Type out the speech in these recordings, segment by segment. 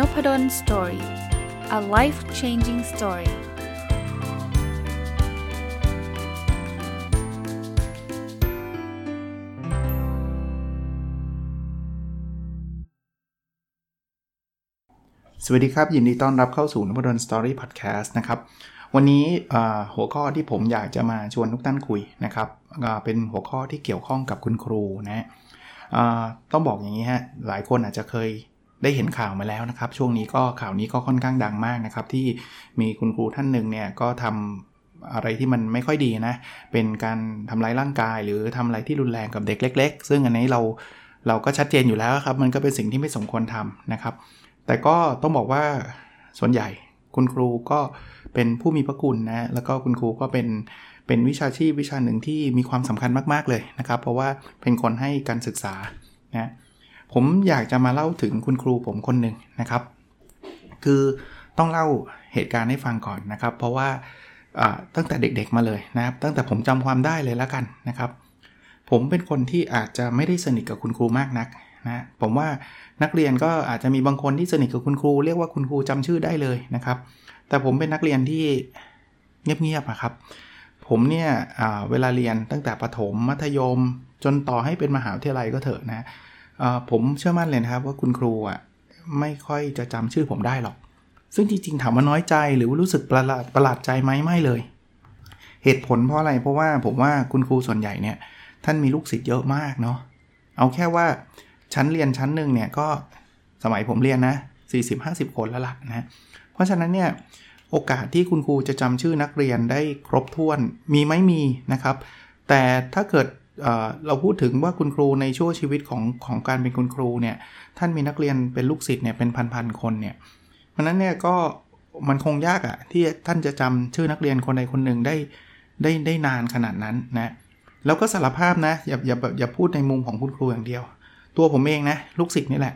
Nopadol Story a life changing story สวัสดีครับ ยินดีต้อนรับเข้าสู่นพดล Story พอดแคสต์นะครับ วันนี้หัวข้อที่ผมอยากจะมาชวนทุกท่านคุยนะครับเป็นหัวข้อที่เกี่ยวข้องกับคุณครูนะต้องบอกอย่างนี้ฮะหลายคนอาจจะเคย ได้เห็นข่าวมาแล้วนะครับ ช่วงนี้ก็ข่าวนี้ก็ค่อนข้างดังมากนะครับ ที่มีคุณครูท่านหนึ่งเนี่ยก็ทำอะไรที่มันไม่ค่อยดีนะ เป็นการทำร้ายร่างกาย หรือทำอะไรที่รุนแรงกับเด็กเล็ก ๆ ซึ่งอันนี้เราเราก็ชัดเจนอยู่แล้วครับ มันก็เป็นสิ่งที่ไม่สมควรทำนะครับ แต่ก็ต้องบอกว่าส่วนใหญ่คุณครูก็เป็นผู้มีพระคุณนะ แล้วก็คุณครูก็เป็นเป็นวิชาชีพวิชาหนึ่งที่มีความสำคัญมาก ๆ เลยนะครับ เพราะว่าเป็นคนให้การศึกษานะ ผมอยากจะมาเล่าถึงคุณครูผมคนหนึ่งนะครับ คือต้องเล่าเหตุการณ์ให้ฟังก่อนนะครับ เพราะว่าตั้งแต่เด็กๆมาเลยนะครับ ตั้งแต่ผมจำความได้เลยแล้วกันนะครับ ผมเป็นคนที่อาจจะไม่ได้สนิทกับคุณครูมากนักนะผมว่านักเรียนก็อาจจะมีบางคนที่สนิทกับคุณครู เรียกว่าคุณครูจำชื่อได้เลยนะครับ แต่ผมเป็นนักเรียนที่เงียบๆครับ ผมเนี่ยเวลาเรียนตั้งแต่ประถมมัธยม จนต่อให้เป็นมหาวิทยาลัยก็เถอะนะ ผมเชื่อมั่นเลยนะครับว่าคุณครูอะไม่ค่อยจะจำชื่อผมได้หรอก ซึ่งจริงๆถามว่าน้อยใจหรือว่ารู้สึกประหลาดประหลาดใจไหมไม่เลย เหตุผลเพราะอะไรเพราะว่าผมว่าคุณครูส่วนใหญ่เนี่ยท่านมีลูกศิษย์เยอะมากเนาะเอาแค่ว่าชั้นเรียนชั้นหนึ่งเนี่ยก็สมัยผมเรียนนะ 40-50 คนแล้วล่ะนะเพราะฉะนั้นเนี่ยโอกาสที่คุณครูจะจำชื่อนักเรียนได้ครบถ้วนมีไม่มีนะครับ แต่ถ้าเกิด เราพูดถึงว่าคุณครูในช่วงชีวิตของของการเป็นคุณครูเนี่ยท่านมีนักเรียนเป็นลูกศิษย์เนี่ยเป็นพันๆคนเนี่ยเพราะนั้นเนี่ยก็มันคงยากอะ่ะที่ท่านจะจำชื่อนักเรียนคนใดคนหนึ่งได้ได้ได้นานขนาดนั้นนะแล้วก็สารภาพนะอย่าอย่าอย่าพูดในมุมของคุณครูอย่างเดียว ตัวผมเองนะลูกศิษย์นี่แหละ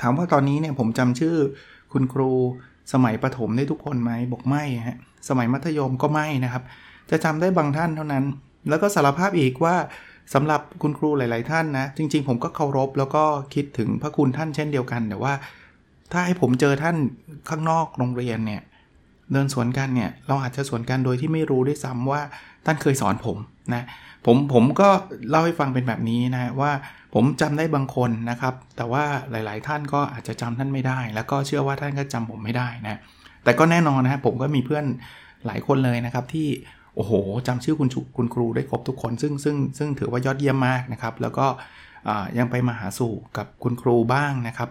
ถามว่าตอนนี้เนี่ยผมจำชื่อคุณครูสมัยประถมได้ทุกคนไหมบอกไม่ฮะสมัยมัธยมก็ไม่นะครับ จะจำได้บางท่านเท่านั้น แล้วก็สารภาพอีกว่าสำหรับคุณครูหลาย ๆ ท่านนะ จริง ๆ ผมก็เคารพแล้วก็คิดถึงพระคุณท่านเช่นเดียวกัน แต่ว่า ถ้าให้ผมเจอท่านข้างนอกโรงเรียนเนี่ยเดินสวนกันเนี่ยเราอาจจะสวนกันโดยที่ไม่รู้ด้วยซ้ำว่าท่านเคยสอนผมนะผมผมก็เล่าให้ฟังเป็นแบบนี้นะว่าผมจำได้บางคนนะครับ แต่ว่าหลาย ๆ ท่านก็อาจจะจำท่านไม่ได้ แล้วก็เชื่อว่าท่านก็จำผมไม่ได้นะแต่ก็แน่นอนนะผมก็มีเพื่อนหลายคนเลยนะครับที่ โอ้โหจำชื่อคุณคุณครูได้ครบทุกคน ซึ่งซึ่งซึ่งถือว่ายอดเยี่ยมมากนะครับ แล้วก็ยังไปมาหาสู่กับคุณครูบ้างนะครับ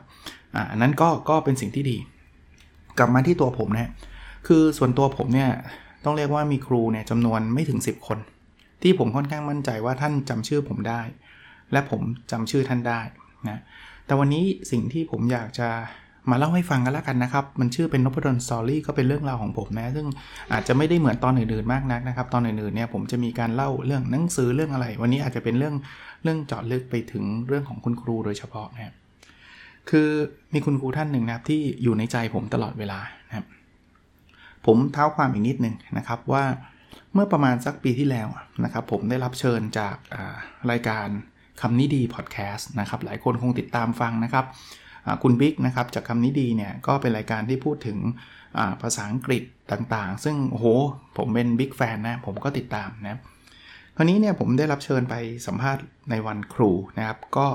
อันนั้นก็ก็เป็นสิ่งที่ดี กลับมาที่ตัวผมนะคือส่วนตัวผมเนี่ยต้องเรียกว่ามีครูเนี่ยจำนวนไม่ถึง 10 คน ที่ผมค่อนข้างมั่นใจว่าท่านจำชื่อผมได้ และผมจำชื่อท่านได้นะแต่วันนี้สิ่งที่ผมอยากจะ มาเล่าให้ฟังกันแล้วกันนะครับ มันชื่อเป็นนพดลสตอรี่ก็เป็นเรื่องราวของผมนะ ซึ่งอาจจะไม่ได้เหมือนตอนอื่นๆมากนักนะครับ ตอนอื่นๆเนี่ยผมจะมีการเล่าเรื่องหนังสือเรื่องอะไร วันนี้อาจจะเป็นเรื่องเรื่องเจาะลึกไปถึงเรื่องของคุณครูโดยเฉพาะนะครับคือมีคุณครูท่านหนึ่งนะครับที่อยู่ในใจผมตลอดเวลานะครับผมเท้าความอีกนิดนึงนะครับว่าเมื่อประมาณสักปีที่แล้วนะครับ ผมได้รับเชิญจากรายการคำนี้ดีพอดแคสต์นะครับ หลายคนคงติดตามฟังนะครับ คุณบิ๊กนะครับจากคำนี้ดีเนี่ยก็เป็นรายการที่พูดถึงภาษาอังกฤษต่างๆ ซึ่งโอ้โหผมเป็นบิ๊กแฟนนะผมก็ติดตามนะคราวนี้เนี่ยผมได้รับเชิญไปสัมภาษณ์ในวันครูนะครับก็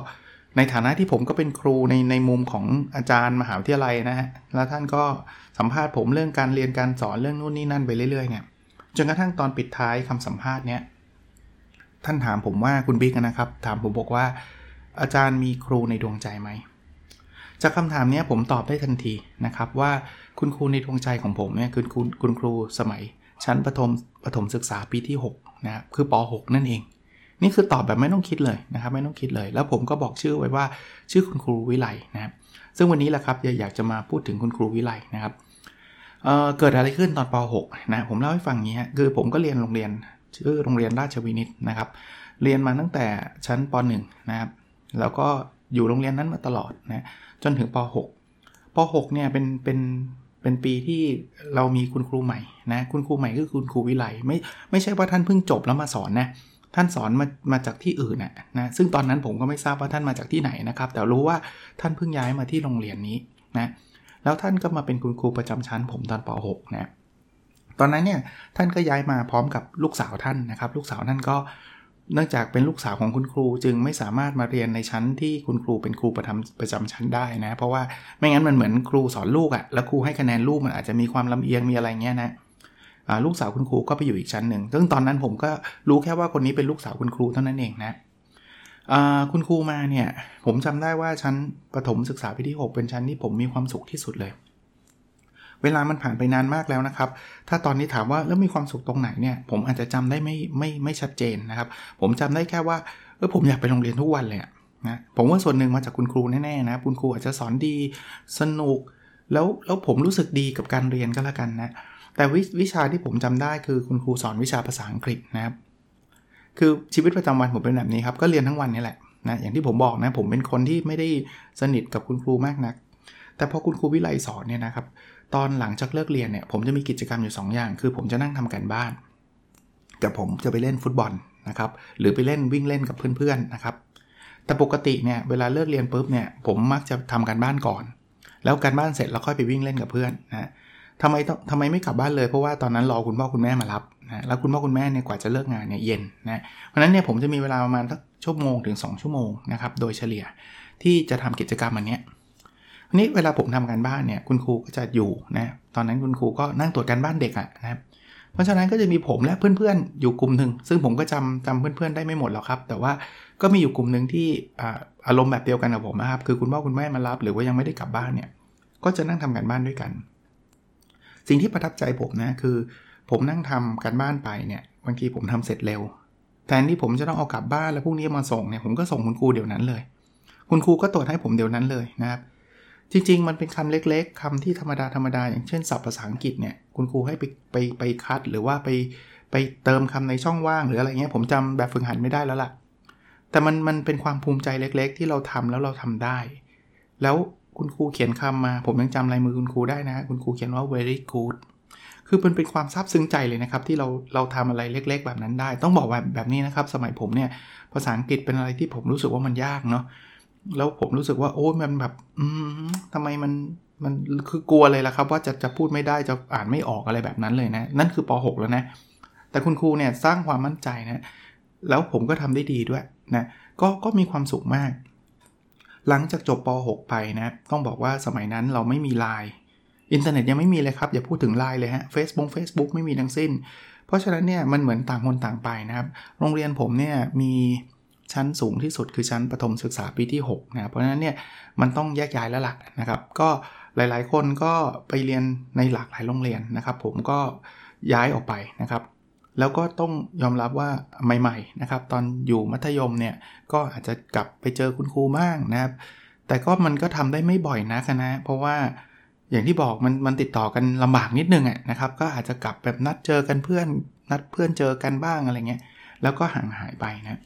ในฐานะที่ผมก็เป็นครูในในมุมของอาจารย์มหาวิทยาลัยนะฮะแล้วท่านก็สัมภาษณ์ผมเรื่องการเรียนการสอนเรื่องนู่นนี่นั่นไปเรื่อยๆเนี่ยจนกระทั่งตอนปิดท้ายคำสัมภาษณ์เนี่ยท่านถามผมว่าคุณบิ๊กนะครับ ถามผมบอกว่า อาจารย์มีครูในดวงใจไหม จากคำถามนี้ผมตอบได้ทันทีนะครับว่าคุณครูในดวงใจของผมเนี่ยคือคุณคุณครูสมัย ชั้นประถมประถมศึกษาปีที่6นะคือป .6 นั่นเอง นี่คือตอบแบบไม่ต้องคิดเลยนะครับไม่ต้องคิดเลย แล้วผมก็บอกชื่อไว้ว่าชื่อคุณครูวิไลนะครับซึ่งวันนี้แหละครับอยากจะมาพูดถึงคุณครูวิไลนะครับเเกิดอะไรขึ้นตอนป .6 นะผมเล่าให้ฟังนี้คือผมก็เรียนโรงเรียนชื่อโรงเรียนราชวินิตนะครับ เรียนมาตั้งแต่ชั้นป .1 นะครับแล้วก็ อยู่โรงเรียนนั้นมาตลอดนะจนถึงป .6 ป .6 เนี่ยเป็นเป็นเป็นปีที่เรามีคุณครูใหม่นะคุณครูใหม่ก็คือคุณครูวิไลไม่ไม่ใช่ว่าท่านเพิ่งจบแล้วมาสอนนะท่านสอนมามาจากที่อื่นนะนะซึ่งตอนนั้นผมก็ไม่ทราบว่าท่านมาจากที่ไหนนะครับ แต่รู้ว่าท่านเพิ่งย้ายมาที่โรงเรียนนี้นะแล้วท่านก็มาเป็นคุณครูประจำชั้น ผมตอนป .6 นะตอนนั้นเนี่ยท่านก็ย้ายมาพร้อมกับลูกสาวท่านนะครับ ลูกสาวท่านก็ เนื่องจากเป็นลูกสาวของคุณครูจึงไม่สามารถมาเรียนในชั้นที่คุณครูเป็นครูประจำประจำชั้นได้นะ เพราะว่าไม่งั้นมันเหมือนครูสอนลูกอะ่ะแล้วครูให้คะแนนลูกมันอาจจะมีความลำเอียงมีอะไรเงี้ยนะลูกสาวคุณครูก็ไปอยู่อีกชั้นหนึ่งซึ่งตอนนั้นผมก็รู้แค่ว่าคนนี้เป็นลูกสาวคุณครูเท่านั้นเองนะคุณครูมาเนี่ยผมจำได้ว่าชั้นประถมศึกษาปีที่ 6 เป็นชั้นที่ผมมีความสุขที่สุดเลย เวลามันผ่านไปนานมากแล้วนะครับ ถ้าตอนนี้ถามว่าแล้วมีความสุขตรงไหนเนี่ย ผมอาจจะจำได้ไม่ไม่ไม่ชัดเจนนะครับ ผมจำได้แค่ว่าเออผมอยากไปโรงเรียนทุกวันเลยนะผมว่าส่วนหนึ่งมาจากคุณครูแน่ๆนะคุณครูอาจจะสอนดีสนุก แล้วแล้วผมรู้สึกดีกับการเรียนก็แล้วกันนะแต่ววิชาที่ผมจำได้คือคุณครูสอนวิชาภาษาอังกฤษนะครับคือชีวิตประจำวันผมเป็นแบบนี้ครับก็เรียนทั้งวันนี่แหละนะอย่างที่ผมบอกนะผมเป็นคนที่ไม่ได้สนิทกับคุณครูมากนัก แต่พอคุณครูวิไลสอนเนี่ยนะครับ ตอนหลังจากเลิกเรียนเนี่ยผมจะมีกิจกรรมอยู่ 2 อย่าง คือผมจะนั่งทำการบ้าน กับผมจะไปเล่นฟุตบอลนะครับ หรือไปเล่นวิ่งเล่นกับเพื่อนๆนะครับ แต่ปกติเนี่ยเวลาเลิกเรียนปุ๊บเนี่ยผมมักจะทำการบ้านก่อน แล้วการบ้านเสร็จแล้วค่อยไปวิ่งเล่นกับเพื่อนนะทำไมทำไมไม่กลับบ้านเลยเพราะว่าตอนนั้นรอคุณพ่อคุณแม่มารับนะแล้วคุณพ่อคุณแม่เนี่ยกว่าจะเลิกงานเนี่ยเย็นนะเพราะนั้นเนี่ยผมจะมีเวลาประมาณสักชั่วโมงถึง 2 ชั่วโมงนะครับโดยเฉลี่ยที่จะทำกิจกรรมอันนี้อั นี้เวลาผมทำการบ้านเนี่ยคุณครูก็จะอยู่นะตอนนั้นคุณครูก็นั่งตรวจการบ้านเด็กอะนะครับเพราะฉะนั้นก็จะมีผมและเพื่อนๆอยู่กลุ่มหนึ่งซึ่งผมก็จำจำเพื่อนๆได้ไม่หมดหรอกครับ แต่ว่าก็มีอยู่กลุ่มหนึ่งที่อารมณ์แบบเดียวกันกับผมนะครับคือคุณพ่อคุณแม่มารับ หรือว่ายังไม่ได้กลับบ้านเนี่ยก็จะนั่งทำการบ้านด้วยกัน สิ่งที่ประทับใจผมนะคือ ผมนั่งทำการบ้านไปเนี่ยบางทีผมทำเสร็จเร็วแทนที่ผมจะต้องเอากลับบ้านแล้วพรุ่งนี้มาส่งเนี่ยผมก็ส่งคุณครูเดี๋ยวนั้นเลย คุณครูก็ตรวจให้ผมเดี๋ยวนั้นเลยนะครับ จริง ๆ มันเป็นคำเล็ก ๆคำที่ธรรมดาธรรมดาอย่างเช่นศัพท์ภาษาอังกฤษเนี่ยคุณครูให้ไปไปไปคัดหรือว่าไปไปเติมคำในช่องว่างหรืออะไรเงี้ยผมจำแบบฝึกหัดไม่ได้แล้วล่ะ แต่มันมันเป็นความภูมิใจเล็ก ๆ ที่เราทำแล้วเราทำได้ แล้วคุณครูเขียนคำมาผมยังจำลายมือคุณครูได้นะ คุณครูเขียนว่า very good คือมันเป็นความซาบซึ้งใจเลยนะครับที่เราเราทำอะไรเล็ก ๆ แบบนั้นได้ ต้องบอกว่าแบบนี้นะครับ สมัยผมเนี่ยภาษาอังกฤษเป็นอะไรที่ผมรู้สึกว่ามันยากเนาะ แล้วผมรู้สึกว่าโอ้มันแบบ อืมทำไมมันมันคือกลัวเลยละครับ ว่าจะจะพูดไม่ได้จะอ่านไม่ออกอะไรแบบนั้นเลยนะ นั่นคือป .6 แล้วนะ แต่คุณครูเนี่ยสร้างความมั่นใจนะ แล้วผมก็ทำได้ดีด้วยนะก็ก็มีความสุขมาก หลังจากจบป .6 ไปนะ ต้องบอกว่าสมัยนั้นเราไม่มีไลน์อินเทอร์เน็ตยังไม่มีเลยครับ อย่าพูดถึงไลน์เลยฮะเฟซบุ๊กเฟซบุ๊กไม่มีทั้งสิ้น เพราะฉะนั้นเนี่ยมันเหมือนต่างคนต่างไปนะครับ โรงเรียนผมเนี่ยมี ชั้นสูงที่สุดคือชั้นประถมศึกษาปีที่6นะเพราะฉะนั้นเนี่ยมันต้องแยกย้ายแล้วล่ะนะครับ ก็หลายๆ คนก็ไปเรียนในหลากหลายโรงเรียนนะครับ ผมก็ย้ายออกไปนะครับแล้วก็ต้องยอมรับว่าใหม่ๆนะครับตอนอยู่มัธยมเนี่ยก็อาจจะกลับไปเจอคุณครูบ้างนะครับ แต่ก็มันก็ทำได้ไม่บ่อยนักนะเพราะว่าอย่างที่บอกมันมันติดต่อกันลำบากนิดนึงอะนะครับ ก็อาจจะกลับแบบนัดเจอกันเพื่อนนัดเพื่อนเจอกันบ้างอะไรเงี้ยแล้วก็ห่างหายไปนะ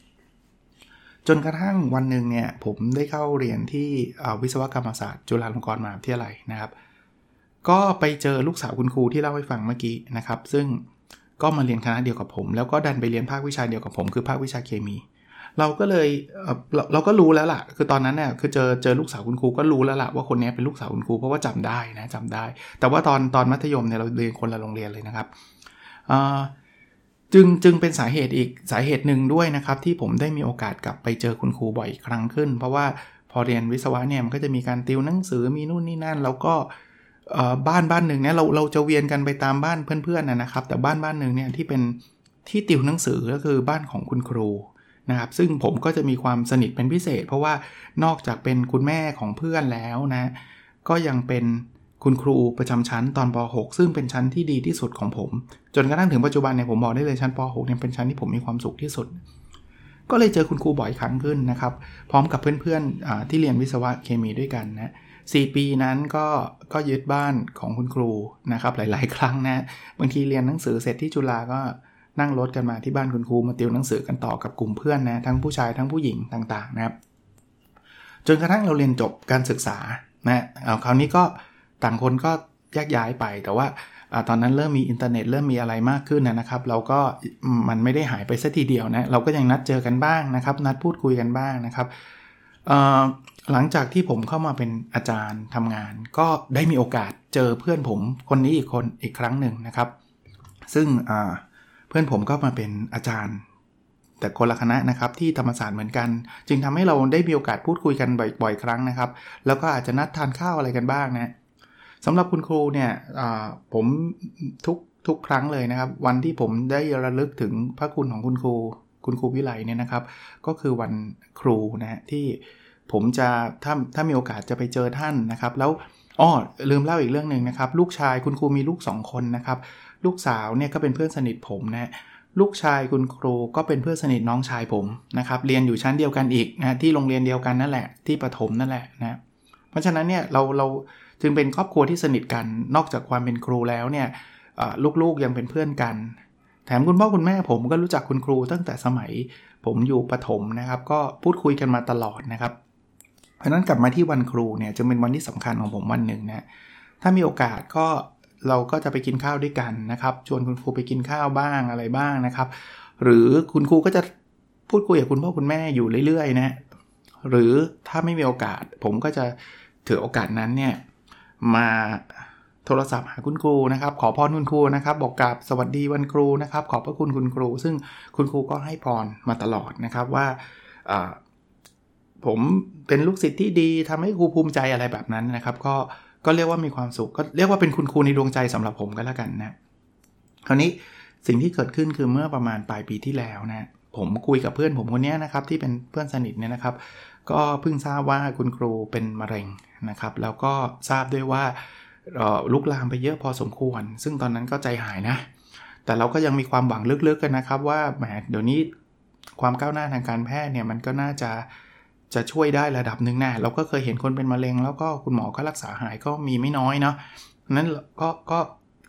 จนกระทั่งวันหนึ่งเนี่ยผมได้เข้าเรียนที่วิศวกรรมศาสตร์ จุฬาลงกรณ์มหาวิทยาลัยนะครับ ก็ไปเจอลูกสาวคุณครูที่เล่าให้ฟังเมื่อกี้นะครับ ซึ่งก็มาเรียนคณะเดียวกับผม แล้วก็ดันไปเรียนภาควิชาเดียวกับผม คือภาควิชาเคมี เราก็เลยเราเราก็รู้แล้วล่ะ คือตอนนั้นเนี่ยคือเจอเจอลูกสาวคุณครูก็รู้แล้วล่ะว่าคนนี้เป็นลูกสาวคุณครูเพราะว่าจำได้นะจำได้ แต่ว่าตอนตอนมัธยมเนี่ยเราเรียนคนละโรงเรียนเลยนะครับ จึงจึงเป็นสาเหตุอีกสาเหตุหนึ่งด้วยนะครับ ที่ผมได้มีโอกาสกลับไปเจอคุณครูบ่อยครั้งขึ้น เพราะว่าพอเรียนวิศวะเนี่ยมันก็จะมีการติวหนังสือมีนู่นนี่นั่น แล้วก็บ้านบ้านหนึ่งเนี่ยเราเราจะเวียนกันไปตามบ้านเพื่อนๆนะครับ แต่บ้านบ้านหนึ่งเนี่ยที่เป็นที่ติวหนังสือก็คือบ้านของคุณครูนะครับซึ่งผมก็จะมีความสนิทเป็นพิเศษ เพราะว่านอกจากเป็นคุณแม่ของเพื่อนแล้วนะก็ยังเป็น คุณครูประจำชั้นตอนป .6 ซึ่งเป็นชั้นที่ดีที่สุดของผม จนกระทั่งถึงปัจจุบันเนี่ยผมบอกได้เลยชั้นป .6 เนี่ยเป็นชั้นที่ผมมีความสุขที่สุด ก็เลยเจอคุณครูบ่อยครั้งขึ้นนะครับ พร้อมกับเพื่อนๆที่เรียนวิศวะเคมีด้วยกันนะ4ปีนั้นก็ก็ยึดบ้านของคุณครูนะครับหลาย ๆ ครั้งนะบางทีเรียนหนังสือเสร็จที่จุฬาก็นั่งรถกันมาที่บ้านคุณครูมาติวหนังสือกันต่อกับกลุ่มเพื่อนนะทั้งผู้ชายทั้งผู้หญิงต่างๆนะครับจนกระทั่งเราเรียนจบการศึกษานะเอาคราวนี้ก็ ต่างคนก็แยกย้ายไปแต่ว่าตอนนั้นเริ่มมีอินเทอร์เน็ตเริ่มมีอะไรมากขึ้นนะครับ เราก็มันไม่ได้หายไปซะทีเดียวนะเราก็ยังนัดเจอกันบ้างนะครับ นัดพูดคุยกันบ้างนะครับหลังจากที่ผมเข้ามาเป็นอาจารย์ทำงาน ก็ได้มีโอกาสเจอเพื่อนผมคนนี้อีกคนอีกครั้งหนึ่งนะครับ ซึ่งเพื่อนผมก็มาเป็นอาจารย์ แต่คนละคณะนะครับที่ธรรมศาสตร์เหมือนกัน จึงทำให้เราได้มีโอกาสพูดคุยกันบ่อยๆ ครั้งนะครับ แล้วก็อาจจะนัดทานข้าวอะไรกันบ้างนะ สำหรับคุณครูเนี่ยผมทุกทุกครั้งเลยนะครับ วันที่ผมได้ระลึกถึงพระคุณของคุณครู คุณครูวิไลเนี่ยนะครับ ก็คือวันครูนะที่ผมจะถ้าถ้ามีโอกาสจะไปเจอท่านนะครับ แล้วอ้อลืมเล่าอีกเรื่องหนึ่งนะครับ ลูกชายคุณครูมีลูก 2 คนนะครับ ลูกสาวเนี่ยก็เป็นเพื่อนสนิทผมนะลูกชายคุณครูก็เป็นเพื่อนสนิทน้องชายผมนะครับเรียนอยู่ชั้นเดียวกันอีกนะที่โรงเรียนเดียวกันนั่นแหละที่ประถมนั่นแหละนะเพราะฉะนั้นเนี่ยเราเรา จึงเป็นครอบครัวที่สนิทกัน นอกจากความเป็นครูแล้วเนี่ยลูกๆยังเป็นเพื่อนกัน แถมคุณพ่อคุณแม่ผมก็รู้จักคุณครูตั้งแต่สมัยผมอยู่ประถมนะครับ ก็พูดคุยกันมาตลอดนะครับ เพราะนั้นกลับมาที่วันครูเนี่ยจะเป็นวันที่สำคัญของผมวันหนึ่งนะถ้ามีโอกาสก็เราก็จะไปกินข้าวด้วยกันนะครับ ชวนคุณครูไปกินข้าวบ้างอะไรบ้างนะครับ หรือคุณครูก็จะพูดคุยกับคุณพ่อคุณแม่อยู่เรื่อยๆนะ หรือถ้าไม่มีโอกาสผมก็จะถือโอกาสนั้นเนี่ย มาโทรศัพท์หาคุณครูนะครับ ขอพรคุณครูนะครับ บอกกับสวัสดีวันครูนะครับ ขอบพระคุณคุณครู ซึ่งคุณครูก็ให้พรมาตลอดนะครับว่าผมเป็นลูกศิษย์ที่ดีทำให้ครูภูมิใจอะไรแบบนั้นนะครับ ก็ก็เรียกว่ามีความสุข ก็เรียกว่าเป็นคุณครูในดวงใจสำหรับผมก็แล้วกันนะคราวนี้สิ่งที่เกิดขึ้นคือเมื่อประมาณปลายปีที่แล้วนะผมคุยกับเพื่อนผมคนนี้นะครับที่เป็นเพื่อนสนิทเนี่ยนะครับ ก็เพิ่งทราบว่าคุณครูเป็นมะเร็ง นะครับ แล้วก็ทราบด้วยว่าลุกลามไปเยอะพอสมควร ซึ่งตอนนั้นก็ใจหายนะ แต่เราก็ยังมีความหวังลึกๆกันนะครับว่าแหมเดี๋ยวนี้ความก้าวหน้าทางการแพทย์เนี่ยมันก็น่าจะจะช่วยได้ระดับหนึ่งแนะเราก็เคยเห็นคนเป็นมะเร็ง แล้วก็คุณหมอก็รักษาหายก็มีไม่น้อยเนาะนั้นก็ก็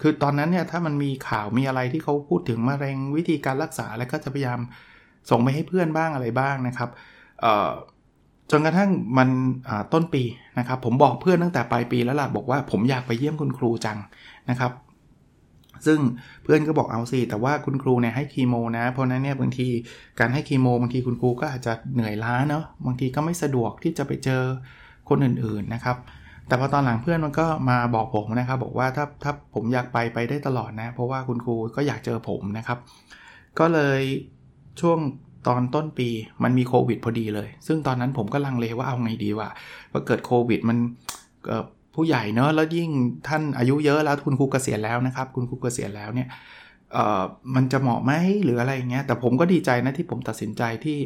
คือตอนนั้นเนี่ยถ้ามันมีข่าวมีอะไรที่เขาพูดถึงมะเร็งวิธีการรักษา แล้วก็จะพยายามส่งไปให้เพื่อนบ้างอะไรบ้างนะครับ จนกระทั่งมันต้นปีนะครับ ผมบอกเพื่อนตั้งแต่ปลายปีแล้วล่ะบอกว่าผมอยากไปเยี่ยมคุณครูจังนะครับ ซึ่งเพื่อนก็บอกเอาสิแต่ว่าคุณครูเนี่ยให้คีโมนะ เพราะนั้นเนี่ยบางทีการให้คีโมบางทีคุณครูก็อาจจะเหนื่อยล้าเนาะบางทีก็ไม่สะดวกที่จะไปเจอคนอื่นๆนะครับ แต่พอตอนหลังเพื่อนมันก็มาบอกผมนะครับ บอกว่าถ้าถ้าผมอยากไปไปได้ตลอดนะ เพราะว่าคุณครูก็อยากเจอผมนะครับ ก็เลยช่วง ตอนต้นปีมันมีโควิดพอดีเลย ซึ่งตอนนั้นผมก็ลังเลว่าเอาไงดีวะว่าเกิดโควิดมันผู้ใหญ่เนอะแล้วยิ่งท่านอายุเยอะแล้วคุณครูเกษียณแล้วนะครับ คุณครูเกษียณแล้วเนี่ยมันจะเหมาะไหมหรืออะไรเงี้ยแต่ผมก็ดีใจนะที่ผมตัดสินใจที่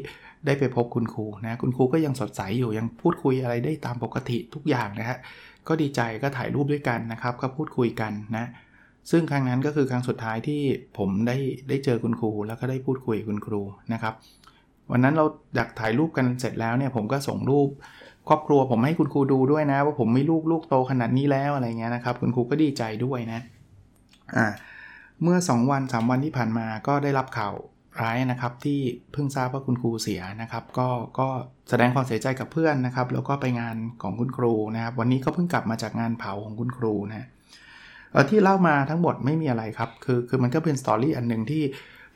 ได้ไปพบคุณครูนะคุณครูก็ยังสดใสอยู่ยังพูดคุยอะไรได้ตามปกติทุกอย่างนะฮะก็ดีใจก็ถ่ายรูปด้วยกันนะครับ ก็พูดคุยกันนะ ซึ่งครั้งนั้นก็คือครั้งสุดท้ายที่ผมได้ได้เจอคุณครู แล้วก็ได้พูดคุยกับคุณครูนะครับ วันนั้นเราอยากถ่ายรูปกันเสร็จแล้วเนี่ยผมก็ส่งรูป ครอบครัวผมให้คุณครูดูด้วยนะ ว่าผมมีลูกลูกโตขนาดนี้แล้วอะไรเงี้ยนะครับ คุณครูก็ดีใจด้วยนะอ่าเมื่อ 2 วัน 3 วันที่ผ่านมาก็ได้รับข่าวร้ายนะครับที่เพิ่งทราบว่าคุณครูเสียนะครับก็ก็แสดงความเสียใจกับเพื่อนนะครับ แล้วก็ไปงานของคุณครูนะครับ วันนี้ก็เพิ่งกลับมาจากงานเผาของคุณครูนะ ที่เล่ามาทั้งหมดไม่มีอะไรครับ คือคือมันก็เป็นสตอรี่อันหนึ่งที่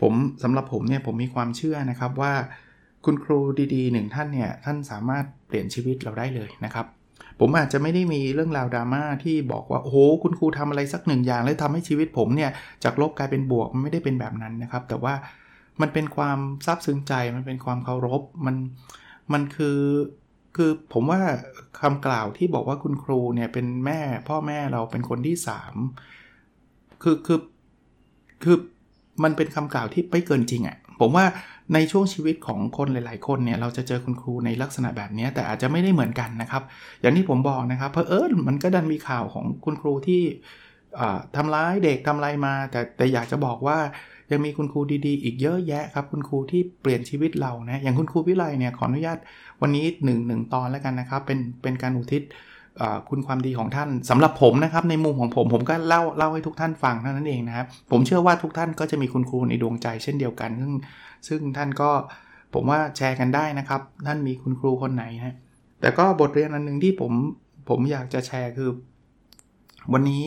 ผมสำหรับผมเนี่ยผมมีความเชื่อนะครับว่าคุณครูดีๆหนึ่งท่านเนี่ยท่านสามารถเปลี่ยนชีวิตเราได้เลยนะครับ ผมอาจจะไม่ได้มีเรื่องราวดราม่าที่บอกว่าโอ้โหคุณครูทำอะไรสักหนึ่งอย่างแล้วทำให้ชีวิตผมเนี่ยจากลบกลายเป็นบวกมันไม่ได้เป็นแบบนั้นนะครับ แต่ว่ามันเป็นความซาบซึ้งใจมันเป็นความเคารพมันมันคือ คือผมว่าคำกล่าวที่บอกว่าคุณครูเนี่ยเป็นแม่พ่อแม่เราเป็นคนที่3คือคือคือมันเป็นคำกล่าวที่ไม่เกินจริงอะ่ะผมว่าในช่วงชีวิตของคนหลาย ๆ คนเนี่ยเราจะเจอคุณครูในลักษณะแบบนี้แต่อาจจะไม่ได้เหมือนกันนะครับ อย่างที่ผมบอกนะครับเพราะเออมันก็ดันมีข่าวของคุณครูที่ทำร้ายเด็กทำอะไรมา แต่แต่อยากจะบอกว่า ยังมีคุณครูดีๆ อีกเยอะแยะครับ คุณครูที่เปลี่ยนชีวิตเรานะอย่างคุณครูวิไลเนี่ยขออนุญาตวันนี้1งหนึ่งตอนแล้วกันนะครับ เป็นเป็นการอุทิศคุณความดีของท่านสำหรับผมนะครับ ในมุมของผมผมก็เล่าเล่าให้ทุกท่านฟังเท่านั้นเองนะครับ ผมเชื่อว่าทุกท่านก็จะมีคุณครูในดวงใจเช่นเดียวกัน ซึ่งซึ่งท่านก็ผมว่าแชร์กันได้นะครับ ท่านมีคุณครูคนไหนนะแต่ก็บทเรียนอันนึงที่ผมผมอยากจะแชร์คือ วันนี้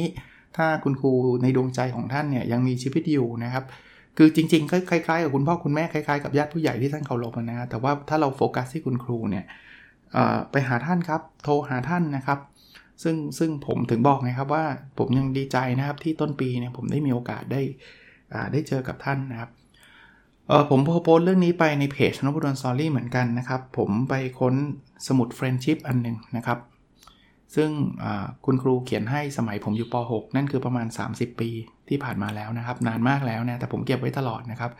ถ้าคุณครูในดวงใจของท่านเนี่ยยังมีชีวิตอยู่นะครับ คือจริงๆ คล้ายๆกับคุณพ่อคุณแม่คล้ายๆกับญาติผู้ใหญ่ที่ท่านเคารพนะ แต่ว่าถ้าเราโฟกัสที่คุณครูเนี่ยไปหาท่านครับ โทรหาท่านนะครับ ซึ่งซึ่งผมถึงบอกไงครับว่าผมยังดีใจนะครับที่ต้นปีเนี่ยผมได้มีโอกาสได้ได้เจอกับท่านนะครับเออผมโพสต์เรื่องนี้ไปในเพจนพดล Story เหมือนกันนะครับ ผมไปค้นสมุด friendship อันหนึ่งนะครับ ซึ่งคุณครูเขียนให้สมัยผมอยู่ป .6 นั่นคือประมาณ 30 ปี ที่ผ่านมาแล้วนะครับ นานมากแล้วนะแต่ผมเก็บไว้ตลอดนะครับ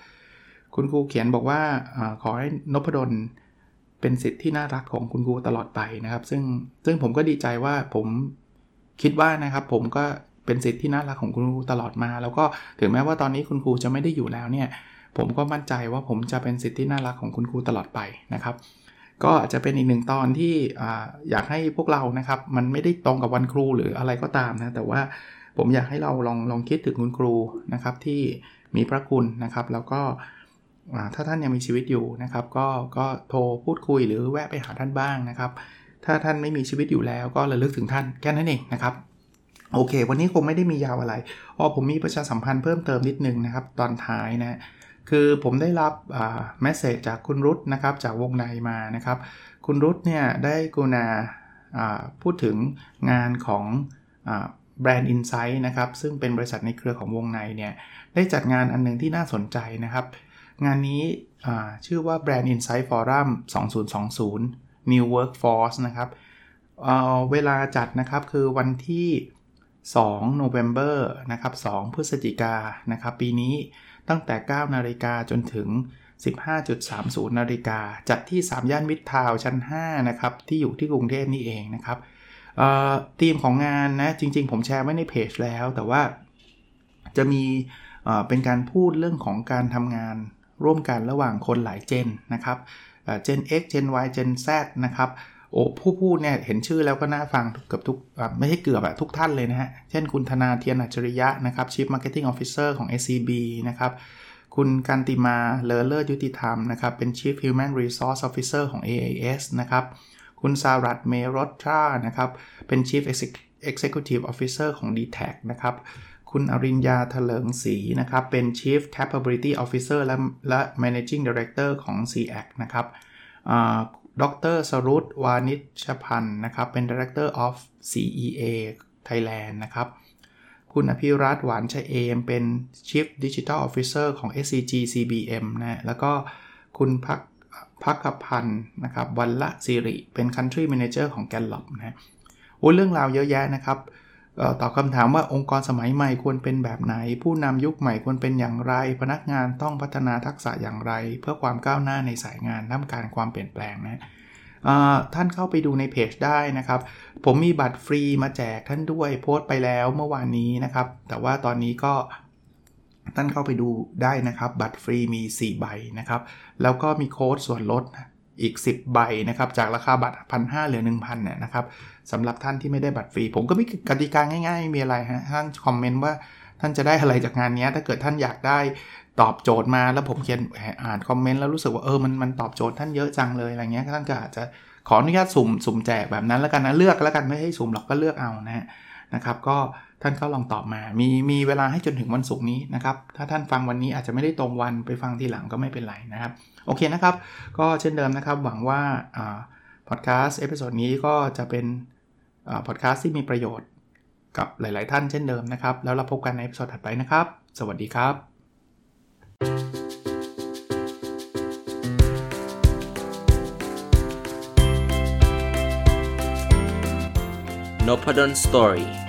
คุณครูเขียนบอกว่าอขอให้นพดลเป็นศิษย์ที่น่ารักของคุณครูตลอดไปนะครับ ซึ่งซึ่งผมก็ดีใจว่าผมคิดว่านะครับ ผมก็เป็นสิทธิ์ที่น่ารักของคุณครูตลอดมา แล้วก็ถึงแม้ว่าตอนนี้คุณครูจะไม่ได้อยู่แล้วเนี่ย ผมก็มั่นใจว่าผมจะเป็นสิทธิ์ที่น่ารักของคุณครูตลอดไปนะครับ ก็อาจจะเป็นอีกหนึ่งตอนที่ออยากให้พวกเรานะครับ มันไม่ได้ตรงกับวันครูหรืออะไรก็ตามนะแต่ว่า ผมอยากให้เราลองลองคิดถึงคุณครูนะครับที่มีพระคุณนะครับ แล้วก็ถ้าท่านยังมีชีวิตอยู่นะครับ ก็ก็โทรพูดคุยหรือแวะไปหาท่านบ้างนะครับ ถ้าท่านไม่มีชีวิตอยู่แล้วก็ระลึกถึงท่านแค่นั้นเองนะครับโอเค วันนี้คงไม่ได้มียาวอะไรอ๋อผมมีประชาสัมพันธ์เพิ่มเติมนิดนึงนะครับ ตอนท้ายนะคือผมได้รับเมสเซจจากคุณรุตนะครับจากวงในมานะครับ คุณรุตเนี่ยได้กุณาพูดถึงงานของ แบรนด์อินไซต์นะครับซึ่งเป็นบริษัทในเครือของวงในเนี่ยได้จัดงานอันหนึ่งที่น่าสนใจนะครับ งานนี้ชื่อว่า Brand Insight Forum 2020 New Workforce นะครับเเวลาจัดนะครับคือวันที่2โนเวม ber นะครับ 2 พฤศจิกานะครับ ปีนี้ตั้งแต่ 9 นาฬิกาจนถึง 15.30 นาฬิกา จัดที่ 3 ย่านมิตรทาวชั้น 5 นะครับ ที่อยู่ที่กรุงเทพนี่เองนะครับ ธีมของงานนะ จริง ๆ ผมแชร์ไว้ในเพจแล้ว แต่ว่าจะมีเป็นการพูดเรื่องของการทำงานร่วมกันระหว่างคนหลายเจนนะครับเจน X เจน Y เจน Z นะครับโอ้ผู้พูดเนี่ยเห็นชื่อแล้วก็น่าฟังเกือบทุกไม่ใช่เกือบอะทุกท่านเลยนะฮะ เช่นคุณธนาเทียนอัจฉริยะนะครับ Chief Marketing Officer ของ SCB นะครับ คุณกันติมาเลอเลอร์ยุติธรรมนะครับ เป็น Chief Human Resource Officer ของ AAS นะครับ คุณสารัตเมรอตรานะครับเป็น Chief Executive Officer ของ d t แทนะครับคุณอรินยาเถลิงศรีนะครับ เป็น Chief Capability Officer และและ Managing Director ของ CX นะครับดรสรุตวานิชพันธ์นะครับ เป็น Director of CEA Thailand นะครับ คุณอภิรัตหวานชัยเอม เป็น Chief Digital Officer ของ SCG CBM นะ แล้วก็คุณพัก พักพันธ์นะครับวันละสิริ เป็น Country Manager ของ Gallup นะโอ้เรื่องราวเยอะแยะนะครับตอบคำถามว่าองค์กรสมัยใหม่ควรเป็นแบบไหน ผู้นำยุคใหม่ควรเป็นอย่างไร พนักงานต้องพัฒนาทักษะอย่างไร เพื่อความก้าวหน้าในสายงานท่ามกลางความเปลี่ยนแปลงนะท่านเข้าไปดูในเพจได้นะครับ ผมมีบัตรฟรีมาแจกท่านด้วยโพสต์ไปแล้วเมื่อวานนี้นะครับ แต่ว่าตอนนี้ก็ ท่านเข้าไปดูได้นะครับ บัตรฟรีมี 4 ใบนะครับ แล้วก็มีโค้ดส่วนลดอีก 10 ใบนะครับ จากราคาบัตรพันห้าเหลือ 1,000เนี่ยนะครับสำหรับท่านที่ไม่ได้บัตรฟรี ผมก็มีกติกาง่ายๆ มีอะไรฮะท่านคอมเมนต์ว่าท่านจะได้อะไรจากงานนี้ถ้าเกิดท่านอยากได้ตอบโจทย์มาแล้วผมเขียนอ่านคอมเมนต์แล้วรู้สึกว่าเออมันมันตอบโจทย์ท่านเยอะจังเลยอะไรเงี้ยท่านก็อาจจะขออนุญาตสุ่มสุ่มแจกแบบนั้นแล้วกันนะเลือกแล้วกันไม่ให้สุ่มหรอกก็เลือกเอานะฮะนะครับก็ ท่านก็ลองตอบมา มีมีเวลาให้จนถึงวันศุกร์นี้นะครับ ถ้าท่านฟังวันนี้อาจจะไม่ได้ตรงวันไปฟังทีหลังก็ไม่เป็นไรนะครับ โอเคนะครับ ก็เช่นเดิมนะครับ หวังว่าพอดแคสต์ episode นี้ก็จะเป็นพอดแคสต์ที่มีประโยชน์กับหลาย ๆ ท่านเช่นเดิมนะครับ แล้วเราพบกันใน episode ถัดไปนะครับ สวัสดีครับ n o p a d o n Story